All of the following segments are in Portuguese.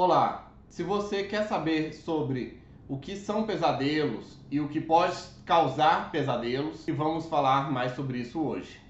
Olá! Se você quer saber sobre o que são pesadelos e o que pode causar pesadelos, vamos falar mais sobre isso hoje.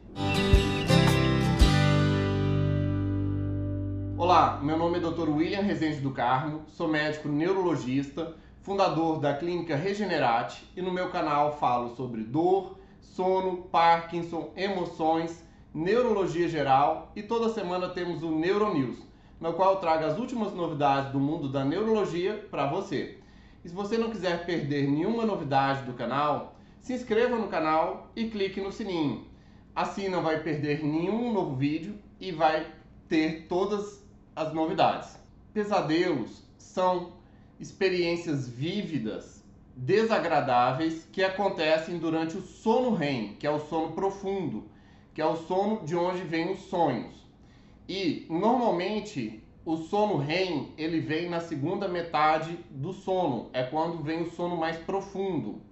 Olá, meu nome é Dr. William Rezende do Carmo, sou médico neurologista, fundador da clínica Regenerate e no meu canal falo sobre dor, sono, Parkinson, emoções, neurologia geral e toda semana temos o Neuronews no qual eu trago as últimas novidades do mundo da neurologia para você. E se você não quiser perder nenhuma novidade do canal, se inscreva no canal e clique no sininho. Assim não vai perder nenhum novo vídeo e vai ter todas as novidades. Pesadelos são experiências vívidas, desagradáveis que acontecem durante o sono REM, que é o sono profundo, que é o sono de onde vêm os sonhos. E normalmente o sono REM ele vem na segunda metade do sono, é quando vem o sono mais profundo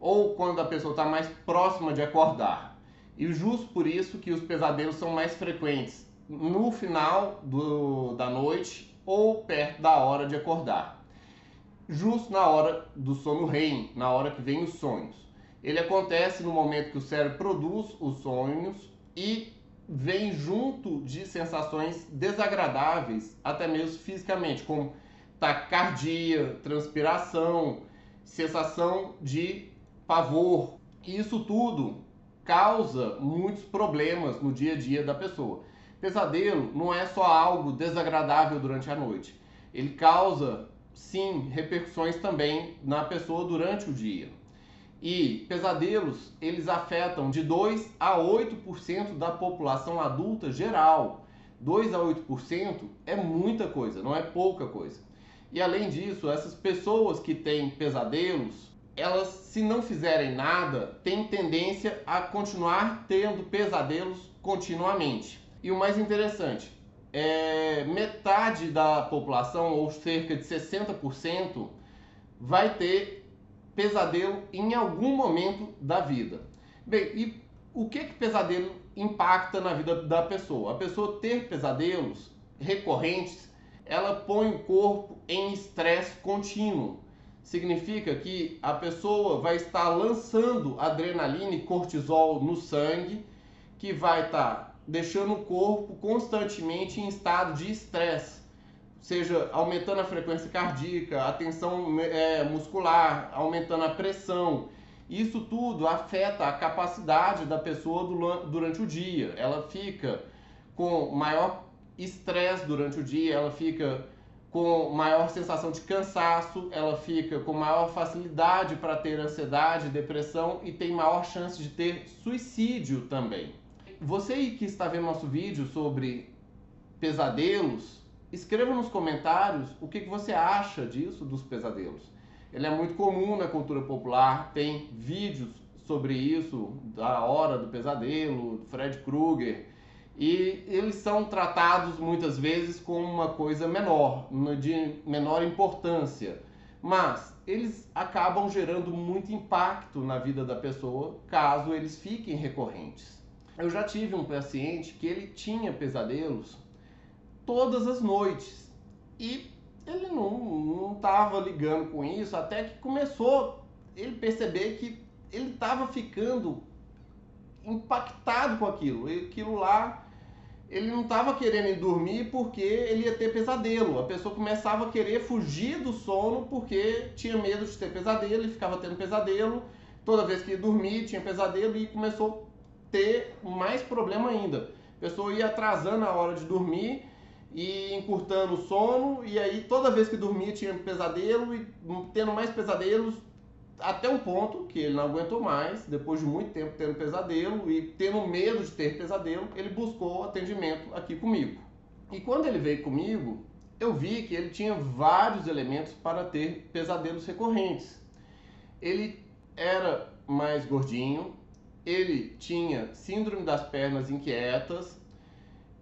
ou quando a pessoa está mais próxima de acordar. E justo por isso que os pesadelos são mais frequentes no final do, da noite ou perto da hora de acordar. Justo na hora do sono REM, na hora que vem os sonhos. Ele acontece no momento que o cérebro produz os sonhos e vem junto de sensações desagradáveis, até mesmo fisicamente, como taquicardia, transpiração, sensação de pavor. Isso tudo causa muitos problemas no dia a dia da pessoa. Pesadelo não é só algo desagradável durante a noite. Ele causa, sim, repercussões também na pessoa durante o dia. E pesadelos, eles afetam de 2 a 8% da população adulta geral. 2 a 8% é muita coisa, não é pouca coisa. E além disso, essas pessoas que têm pesadelos, elas, se não fizerem nada, têm tendência a continuar tendo pesadelos continuamente. E o mais interessante, é, metade da população, ou cerca de 60%, vai ter pesadelo em algum momento da vida. Bem, e o que que pesadelo impacta na vida da pessoa? A pessoa ter pesadelos recorrentes, ela põe o corpo em estresse contínuo. Significa que a pessoa vai estar lançando adrenalina e cortisol no sangue, que vai estar deixando o corpo constantemente em estado de estresse seja aumentando a frequência cardíaca, a tensão é, muscular, aumentando a pressão. Isso tudo afeta a capacidade da pessoa durante o dia. Ela fica com maior estresse durante o dia, ela fica com maior sensação de cansaço, ela fica com maior facilidade para ter ansiedade, depressão e tem maior chance de ter suicídio também. Você que está vendo nosso vídeo sobre pesadelos, Escreva nos comentários o que, você acha disso dos pesadelos. Ele é muito comum na cultura popular, tem vídeos sobre isso, da hora do pesadelo, do Fred Krueger, e eles são tratados muitas vezes como uma coisa menor, de menor importância, mas eles acabam gerando muito impacto na vida da pessoa caso eles fiquem recorrentes. Eu já tive um paciente que ele tinha pesadelos todas as noites. E ele não estava ligando com isso até que começou ele perceber que ele estava ficando impactado com aquilo. Aquilo lá, ele não estava querendo dormir porque ele ia ter pesadelo. A pessoa começava a querer fugir do sono porque tinha medo de ter pesadelo e ficava tendo pesadelo. Toda vez que ia dormir, tinha pesadelo e começou a ter mais problema ainda. A pessoa ia atrasando a hora de dormir e encurtando o sono, e aí toda vez que dormia tinha pesadelo e tendo mais pesadelos, até um ponto que ele não aguentou mais, depois de muito tempo tendo pesadelo e tendo medo de ter pesadelo, ele buscou atendimento aqui comigo. E quando ele veio comigo, eu vi que ele tinha vários elementos para ter pesadelos recorrentes. Ele era mais gordinho, ele tinha síndrome das pernas inquietas,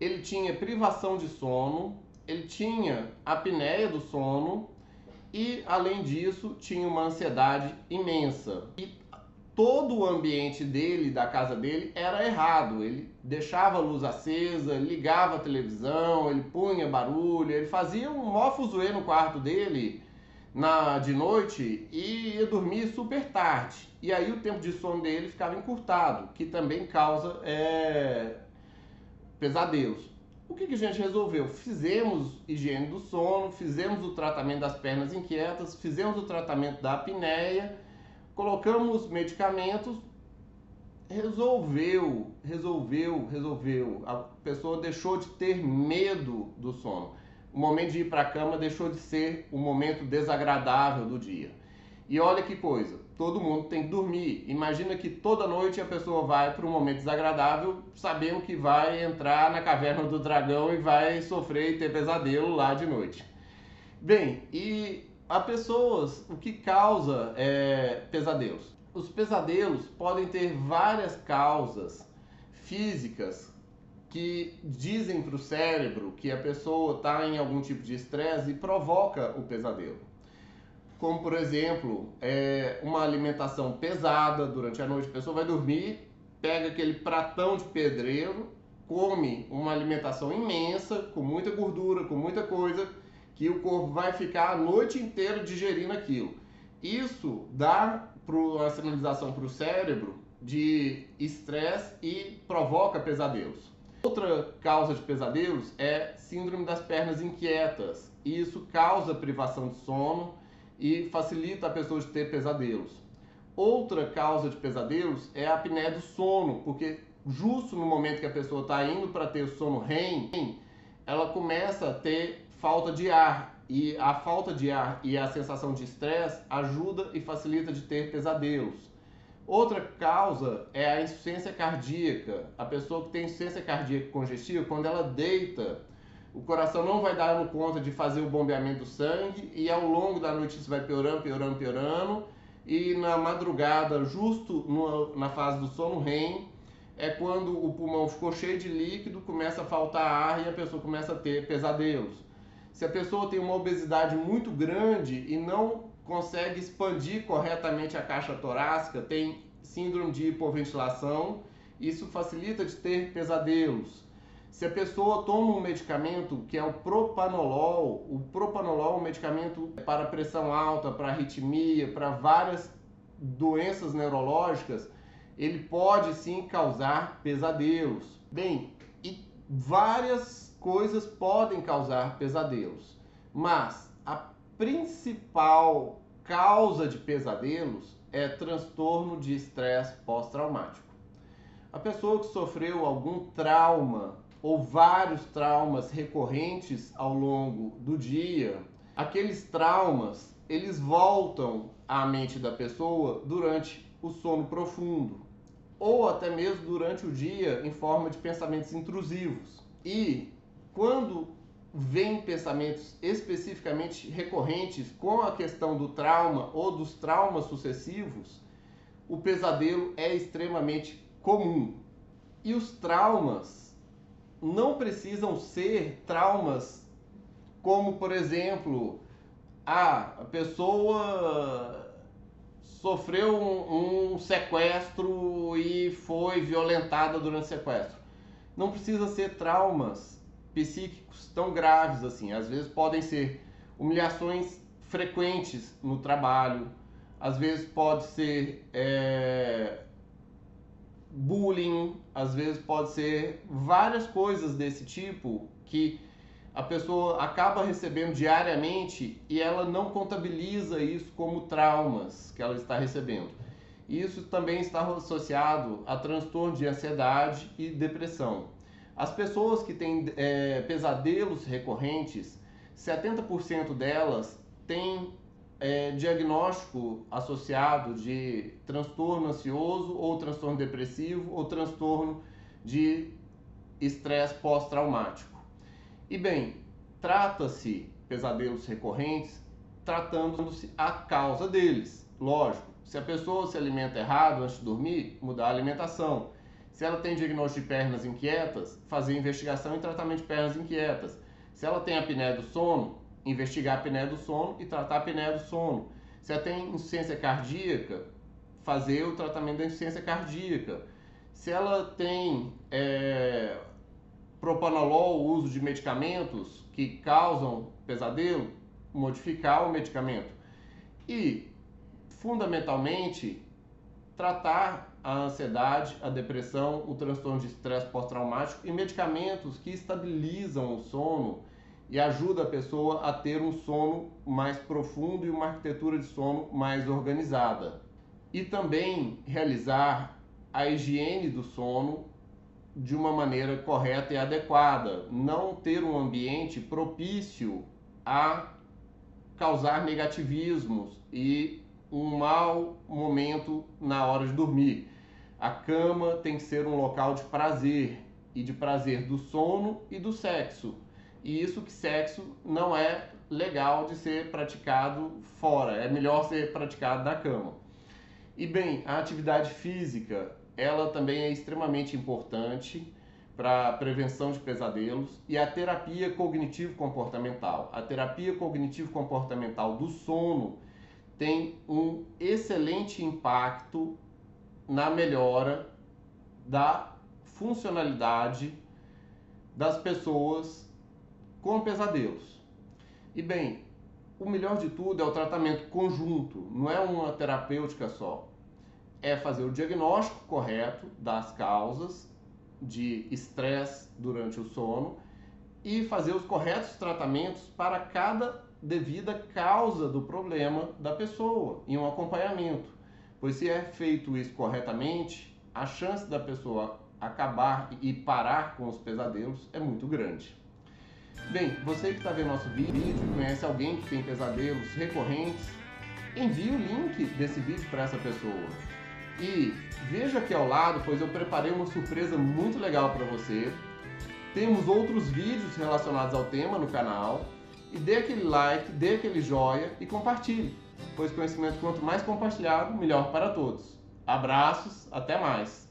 ele tinha privação de sono, ele tinha apneia do sono e, além disso, tinha uma ansiedade imensa. E todo o ambiente dele, da casa dele, era errado. Ele deixava a luz acesa, ligava a televisão, ele punha barulho, ele fazia um mó no quarto dele na, de noite e ia dormir super tarde. E aí o tempo de sono dele ficava encurtado, que também causa é, pesadelos. O que, que a gente resolveu? Fizemos higiene do sono, fizemos o tratamento das pernas inquietas, fizemos o tratamento da apneia, colocamos medicamentos, resolveu, resolveu, resolveu. A pessoa deixou de ter medo do sono. O momento de ir para a cama deixou de ser o momento desagradável do dia. E olha que coisa, todo mundo tem que dormir. Imagina que toda noite a pessoa vai para um momento desagradável, sabendo que vai entrar na caverna do dragão e vai sofrer e ter pesadelo lá de noite. Bem, e a pessoas, o que causa é, pesadelos? Os pesadelos podem ter várias causas físicas que dizem para o cérebro que a pessoa está em algum tipo de estresse e provoca o pesadelo como por exemplo, é, uma alimentação pesada durante a noite. A pessoa vai dormir, pega aquele pratão de pedreiro, come uma alimentação imensa, com muita gordura, com muita coisa, que o corpo vai ficar a noite inteira digerindo aquilo. Isso dá uma sinalização para o cérebro de estresse e provoca pesadelos. Outra causa de pesadelos é síndrome das pernas inquietas. Isso causa privação de sono, e facilita a pessoa de ter pesadelos. Outra causa de pesadelos é a apneia do sono, porque justo no momento que a pessoa está indo para ter o sono REM, ela começa a ter falta de ar. E a falta de ar e a sensação de estresse ajuda e facilita de ter pesadelos. Outra causa é a insuficiência cardíaca. A pessoa que tem insuficiência cardíaca congestiva, quando ela deita o coração não vai dar conta de fazer o bombeamento do sangue e ao longo da noite isso vai piorando, piorando, piorando e na madrugada, justo no, na fase do sono REM, é quando o pulmão ficou cheio de líquido, começa a faltar ar e a pessoa começa a ter pesadelos. Se a pessoa tem uma obesidade muito grande e não consegue expandir corretamente a caixa torácica, tem síndrome de hipoventilação, isso facilita de ter pesadelos. Se a pessoa toma um medicamento que é o propanolol, o propanolol é um medicamento para pressão alta, para arritmia, para várias doenças neurológicas, ele pode sim causar pesadelos. Bem, e várias coisas podem causar pesadelos, mas a principal causa de pesadelos é transtorno de estresse pós-traumático. A pessoa que sofreu algum trauma ou vários traumas recorrentes ao longo do dia, aqueles traumas eles voltam à mente da pessoa durante o sono profundo ou até mesmo durante o dia em forma de pensamentos intrusivos. E quando vem pensamentos especificamente recorrentes com a questão do trauma ou dos traumas sucessivos, o pesadelo é extremamente comum. E os traumas não precisam ser traumas como, por exemplo, a pessoa sofreu um, um, sequestro e foi violentada durante o sequestro. Não precisa ser traumas psíquicos tão graves assim. Às vezes podem ser humilhações frequentes no trabalho, às vezes pode ser é, bullying, às vezes pode ser várias coisas desse tipo que a pessoa acaba recebendo diariamente e ela não contabiliza isso como traumas que ela está recebendo. Isso também está associado a transtorno de ansiedade e depressão. As pessoas que têm é, pesadelos recorrentes, 70% delas têm é, diagnóstico associado de transtorno ansioso ou transtorno depressivo ou transtorno de estresse pós-traumático. E bem, trata-se pesadelos recorrentes tratando-se a causa deles. Lógico, se a pessoa se alimenta errado antes de dormir, mudar a alimentação. Se ela tem diagnóstico de pernas inquietas, fazer investigação e tratamento de pernas inquietas. Se ela tem apneia do sono, investigar a apneia do sono e tratar a apneia do sono. Se ela tem insuficiência cardíaca, fazer o tratamento da insuficiência cardíaca. Se ela tem é, propanolol, uso de medicamentos que causam pesadelo, modificar o medicamento. E, fundamentalmente, tratar a ansiedade, a depressão, o transtorno de estresse pós-traumático e medicamentos que estabilizam o sono e ajudam a pessoa a ter um sono mais profundo e uma arquitetura de sono mais organizada. E também realizar a higiene do sono de uma maneira correta e adequada, não ter um ambiente propício a causar negativismos e um mau momento na hora de dormir. A cama tem que ser um local de prazer e de prazer do sono e do sexo. E isso que sexo não é legal de ser praticado fora, é melhor ser praticado na cama. E bem, a atividade física, ela também é extremamente importante para prevenção de pesadelos e a terapia cognitivo comportamental. A terapia cognitivo comportamental do sono tem um excelente impacto na melhora da funcionalidade das pessoas com pesadelos. E bem, o melhor de tudo é o tratamento conjunto, não é uma terapêutica só. É fazer o diagnóstico correto das causas de estresse durante o sono e fazer os corretos tratamentos para cada devida causa do problema da pessoa em um acompanhamento. Pois se é feito isso corretamente, a chance da pessoa acabar e parar com os pesadelos é muito grande. Bem, você que está vendo nosso vídeo, conhece alguém que tem pesadelos recorrentes, envie o link desse vídeo para essa pessoa. E veja aqui ao lado, pois eu preparei uma surpresa muito legal para você. Temos outros vídeos relacionados ao tema no canal. E dê aquele like, dê aquele joia e compartilhe, pois conhecimento quanto mais compartilhado, melhor para todos. Abraços, até mais!